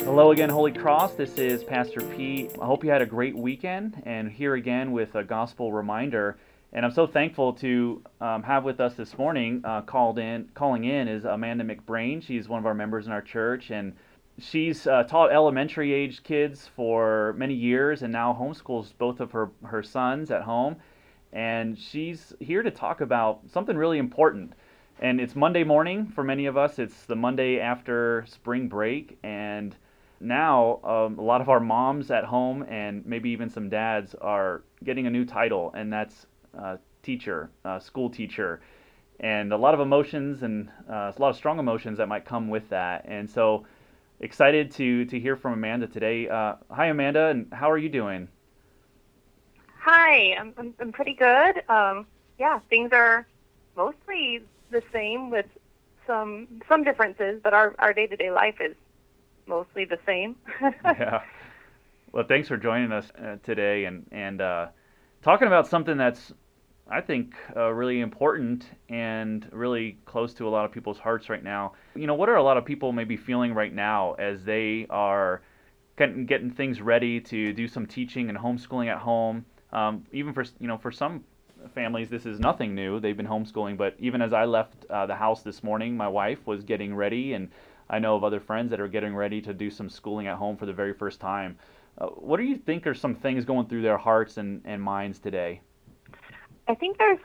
Hello again, Holy Cross. This is Pastor P. I hope you had a great weekend and here again with a gospel reminder. And I'm so thankful to um, have with us this morning, uh, called in, calling in, is Amanda McBrain. She's one of our members in our church, and she's uh, taught elementary age kids for many years, and now homeschools both of her her sons at home. And she's here to talk about something really important. And it's Monday morning for many of us. It's the Monday after spring break, and now um, a lot of our moms at home and maybe even some dads are getting a new title, and that's uh, teacher, uh, school teacher, and a lot of emotions and uh, a lot of strong emotions that might come with that. And so excited to to hear from Amanda today. Uh, hi, Amanda, and how are you doing? Hi, I'm I'm, I'm pretty good. Um, yeah, things are mostly the same with some some differences, but our our day to day life is mostly the same. yeah. Well, thanks for joining us uh, today and and uh, talking about something that's I think uh, really important and really close to a lot of people's hearts right now. You know, what are a lot of people maybe feeling right now as they are getting, getting things ready to do some teaching and homeschooling at home? Um, even for you know, for some families, this is nothing new. They've been homeschooling, but even as I left uh, the house this morning, my wife was getting ready, and I know of other friends that are getting ready to do some schooling at home for the very first time. Uh, what do you think are some things going through their hearts and, and minds today? I think there's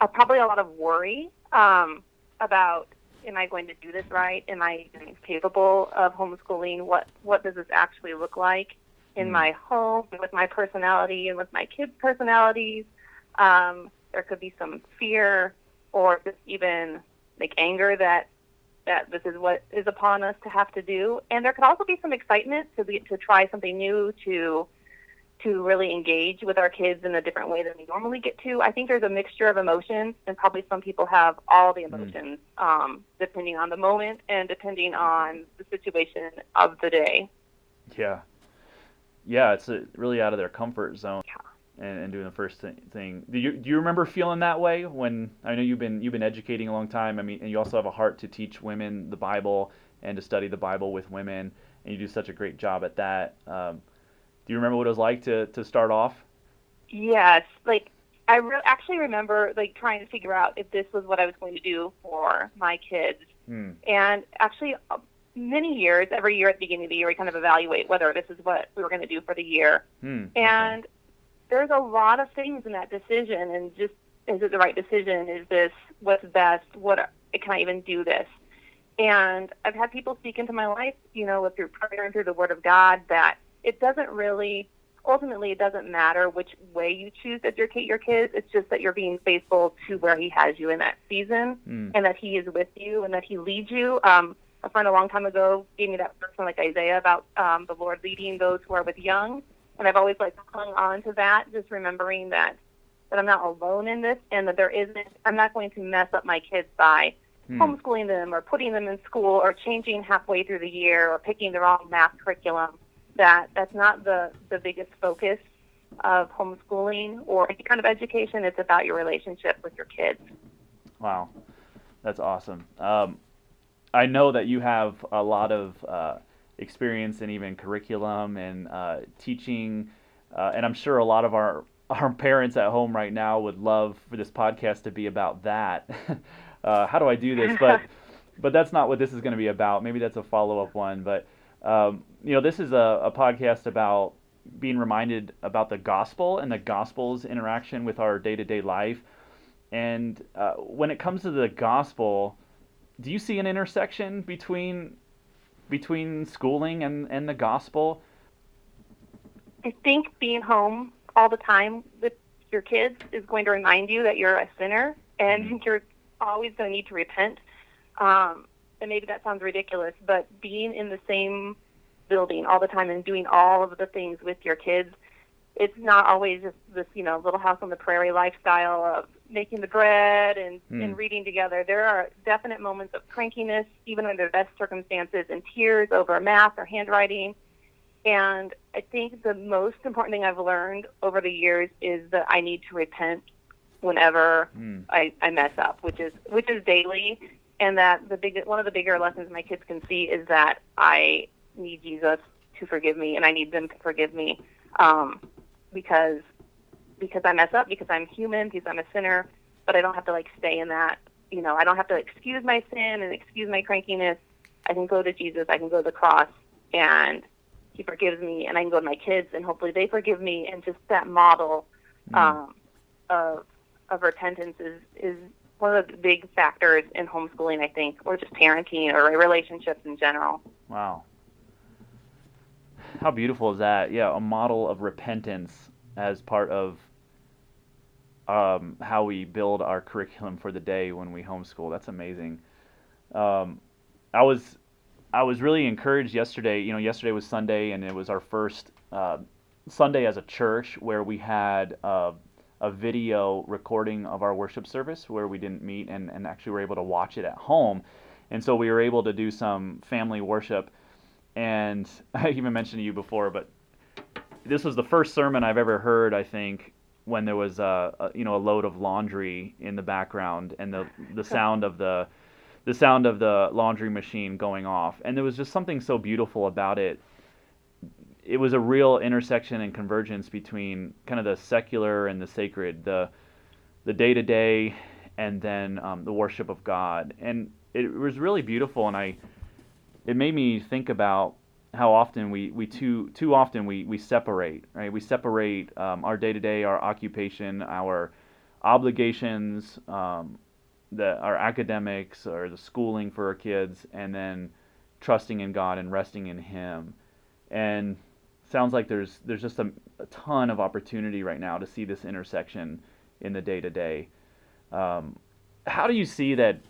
a, probably a lot of worry um, about am I going to do this right? Am I capable of homeschooling? What what does this actually look like in mm. my home with my personality and with my kids' personalities? Um, there could be some fear or just even like anger that that this is what is upon us to have to do, and there could also be some excitement to be, to try something new to to really engage with our kids in a different way than we normally get to. I think there's a mixture of emotions, and probably some people have all the hmm. emotions, mm. um, depending on the moment and depending on the situation of the day. Yeah, yeah, it's a, really out of their comfort zone. Yeah. And, and, doing the first thing. Do you do you remember feeling that way when I know you've been you've been educating a long time. I mean, and you also have a heart to teach women the Bible and to study the Bible with women, and you do such a great job at that. Um, do you remember what it was like to to start off? Yes, like I re- actually remember like trying to figure out if this was what I was going to do for my kids. Hmm. And actually, uh, many years, every year at the beginning of the year, we kind of evaluate whether this is what we were going to do for the year. Hmm. And okay. There's a lot of things in that decision, and just is it the right decision? Is this what's best? What can I even do this? And I've had people speak into my life, you know, through prayer and through the Word of God, that it doesn't really ultimately it doesn't matter which way you choose to educate your kids it's just that you're being faithful to where he has you in that season mm. and that he is with you and that he leads you um, a friend a long time ago gave me that verse from like isaiah about um, the lord leading those who are with young and i've always like hung on to that just remembering that that i'm not alone in this and that there isn't i'm not going to mess up my kids by hmm. homeschooling them or putting them in school or changing halfway through the year or picking the wrong math curriculum that that's not the, the biggest focus of homeschooling or any kind of education. It's about your relationship with your kids. Wow, that's awesome. Um, I know that you have a lot of uh, experience and even curriculum and uh, teaching, uh, and I'm sure a lot of our our parents at home right now would love for this podcast to be about that. Uh, how do I do this? But but that's not what this is going to be about. Maybe that's a follow up one. But um, you know, this is a, a podcast about being reminded about the gospel and the gospel's interaction with our day to day life. And uh, when it comes to the gospel, do you see an intersection between between schooling and, and the gospel? I think being home all the time with your kids is going to remind you that you're a sinner and mm-hmm. you're always going to need to repent. Um, and maybe that sounds ridiculous, but being in the same building all the time and doing all of the things with your kids, it's not always just this, you know, little house on the prairie lifestyle of making the bread and, mm. and reading together. There are definite moments of crankiness, even under the best circumstances, and tears over math or handwriting. And I think the most important thing I've learned over the years is that I need to repent whenever mm. I, I mess up, which is which is daily and that the big one of the bigger lessons my kids can see is that I need Jesus to forgive me, and I need them to forgive me um, because because I mess up, because I'm human, because I'm a sinner. But I don't have to like stay in that. You know, I don't have to excuse my sin and excuse my crankiness. I can go to Jesus. I can go to the cross, and He forgives me, and I can go to my kids, and hopefully they forgive me. And just that model mm. um, of of repentance is is one of the big factors in homeschooling, I think, or just parenting or relationships in general. Wow. How beautiful is that? Yeah, a model of repentance as part of um, how we build our curriculum for the day when we homeschool. That's amazing. Um, I was I was really encouraged yesterday. You know, yesterday was Sunday, and it was our first uh, Sunday as a church where we had uh, a video recording of our worship service where we didn't meet and, and actually were able to watch it at home. And so we were able to do some family worship. And I even mentioned to you before, but this was the first sermon I've ever heard, I think, when there was a, a, you know a load of laundry in the background and the the sound of the the sound of the laundry machine going off. And there was just something so beautiful about it. It was a real intersection and convergence between kind of the secular and the sacred the the day to day and then um, the worship of God. And it was really beautiful and I it made me think about how often we, we too too often we, we separate right? We separate um, our day to day our occupation our obligations um, the our academics or the schooling for our kids and then trusting in God and resting in Him. And sounds like there's there's just a, a ton of opportunity right now to see this intersection in the day to day how do you see that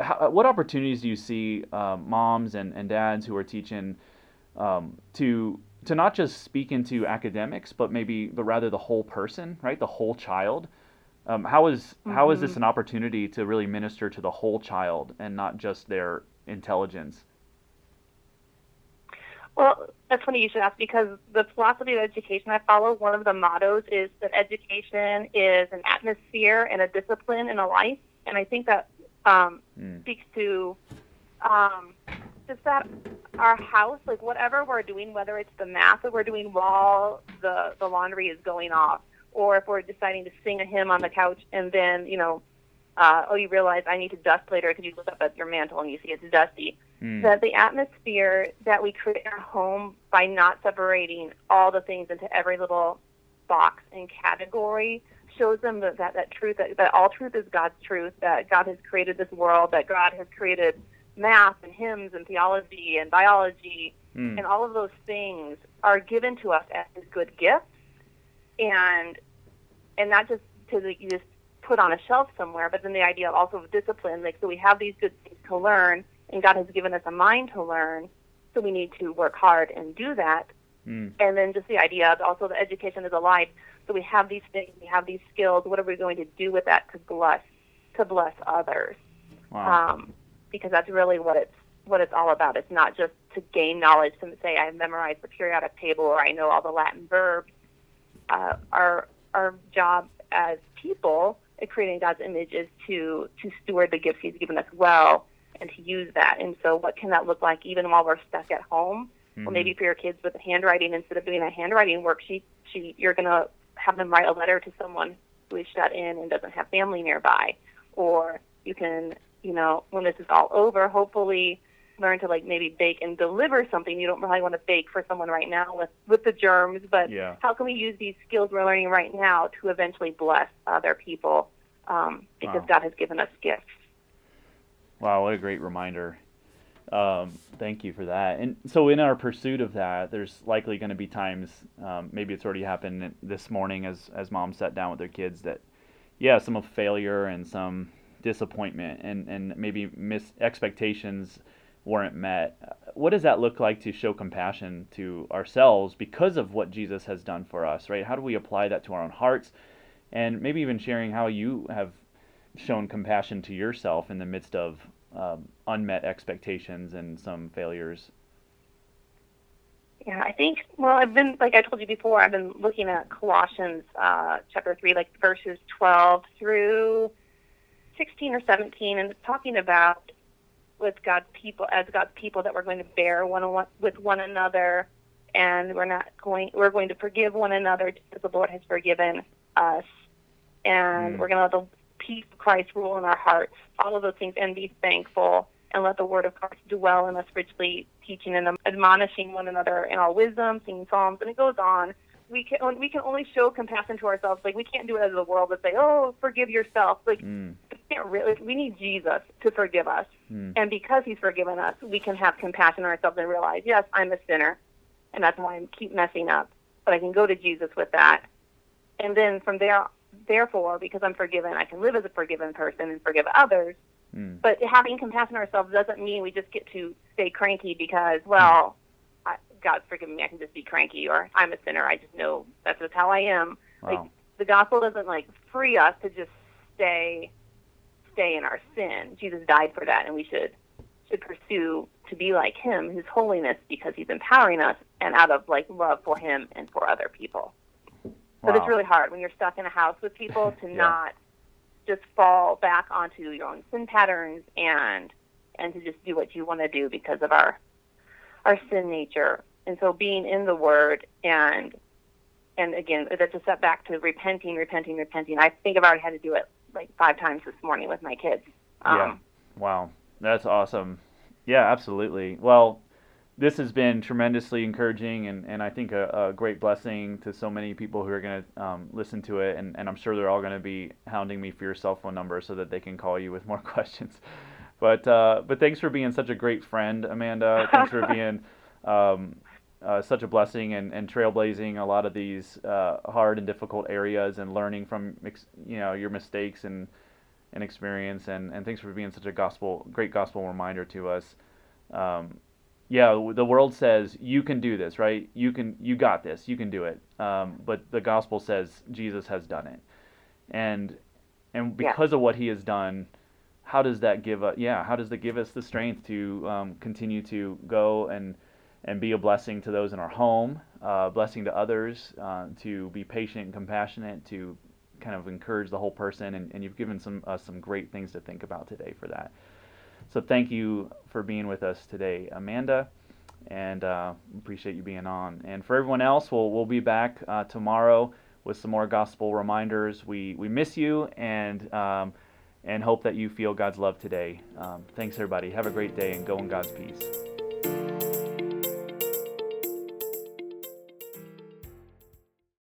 how, what opportunities do you see um, moms and, and dads who are teaching um, to to not just speak into academics, but maybe but rather the whole person, right? The whole child. Um, how is, mm-hmm. how is this mm-hmm. an opportunity to really minister to the whole child and not just their intelligence? Well, that's funny you should ask because the philosophy of education I follow, one of the mottos is that education is an atmosphere and a discipline and a life. And I think that um, mm. speaks to um, just that our house, like whatever we're doing, whether it's the math that we're doing while the the laundry is going off, or if we're deciding to sing a hymn on the couch and then you know, uh, oh, you realize I need to dust later because you look up at your mantle and you see it's dusty. Mm. That the atmosphere that we create in our home by not separating all the things into every little box and category shows them that that, that truth that, that all truth is God's truth that God has created this world that God has created math and hymns and theology and biology mm. and all of those things are given to us as good gifts and and not just to the, you just put on a shelf somewhere but then the idea of also of discipline like so we have these good things to learn and god has given us a mind to learn so we need to work hard and do that mm. and then just the idea of also the education is a life so we have these things we have these skills what are we going to do with that to bless to bless others wow. um, because that's really what it's what it's all about. It's not just to gain knowledge to say I memorized the periodic table or I know all the Latin verbs. Uh, our our job as people at creating God's image is to to steward the gifts He's given us well and to use that. And so, what can that look like even while we're stuck at home? Mm-hmm. Well, maybe for your kids with handwriting, instead of doing a handwriting worksheet, she, you're going to have them write a letter to someone who is shut in and doesn't have family nearby, or you can you know, when this is all over, hopefully learn to like maybe bake and deliver something. You don't really want to bake for someone right now with with the germs, but yeah. how can we use these skills we're learning right now to eventually bless other people? Um, because wow. God has given us gifts. Wow, what a great reminder. Um, thank you for that. And so, in our pursuit of that, there's likely going to be times, um, maybe it's already happened this morning as as mom sat down with their kids, that yeah, some of failure and some disappointment and, and maybe expectations weren't met. What does that look like to show compassion to ourselves because of what Jesus has done for us, right? How do we apply that to our own hearts? And maybe even sharing how you have shown compassion to yourself in the midst of um, unmet expectations and some failures. Yeah, I think, well, I've been, like I told you before, I've been looking at Colossians uh, chapter 3, like verses 12 through 16 or 17, and it's talking about with God's people as God's people that we're going to bear one with one another, and we're not going. We're going to forgive one another just as the Lord has forgiven us, and mm. we're going to let the peace of Christ rule in our hearts. All of those things, and be thankful, and let the Word of Christ dwell in us richly, teaching and admonishing one another in all wisdom, singing psalms, and it goes on we can we can only show compassion to ourselves. Like we can't do it as the world and say, "Oh, forgive yourself." Like mm. we can't really. We need Jesus to forgive us, mm. and because He's forgiven us, we can have compassion on ourselves and realize, yes, I'm a sinner, and that's why I keep messing up. But I can go to Jesus with that, and then from there, therefore, because I'm forgiven, I can live as a forgiven person and forgive others. Mm. But having compassion on ourselves doesn't mean we just get to stay cranky because, well, God's forgiven me. I can just be cranky, or I'm a sinner. I just know that's just how I am. Wow. Like the gospel doesn't like free us to just stay stay in our sin. Jesus died for that, and we should should pursue to be like Him, His holiness, because He's empowering us, and out of like love for Him and for other people. Wow. But it's really hard when you're stuck in a house with people to yeah. not just fall back onto your own sin patterns and and to just do what you want to do because of our our sin nature and so being in the Word and and again, that's a step back to repenting, repenting, repenting. I think I've already had to do it like five times this morning with my kids. Um, yeah. Wow. That's awesome. Yeah, absolutely. Well, this has been tremendously encouraging and, and I think a, a great blessing to so many people who are going to um, listen to it. And, and I'm sure they're all going to be hounding me for your cell phone number so that they can call you with more questions. But, uh, but thanks for being such a great friend, Amanda. Thanks for being um, uh, such a blessing and, and trailblazing a lot of these uh, hard and difficult areas and learning from you know your mistakes and and experience and, and thanks for being such a gospel great gospel reminder to us. Um, yeah, the world says you can do this, right? You can you got this, you can do it. Um, but the gospel says Jesus has done it, and and because yeah. of what He has done, how does that give us? Yeah, how does that give us the strength to um, continue to go and and be a blessing to those in our home, uh, blessing to others, uh, to be patient and compassionate, to kind of encourage the whole person. And, and you've given some uh, some great things to think about today for that. So thank you for being with us today, Amanda, and uh, appreciate you being on. And for everyone else, we'll we'll be back uh, tomorrow with some more gospel reminders. We we miss you and. Um, and hope that you feel God's love today. Um, thanks, everybody. Have a great day and go in God's peace.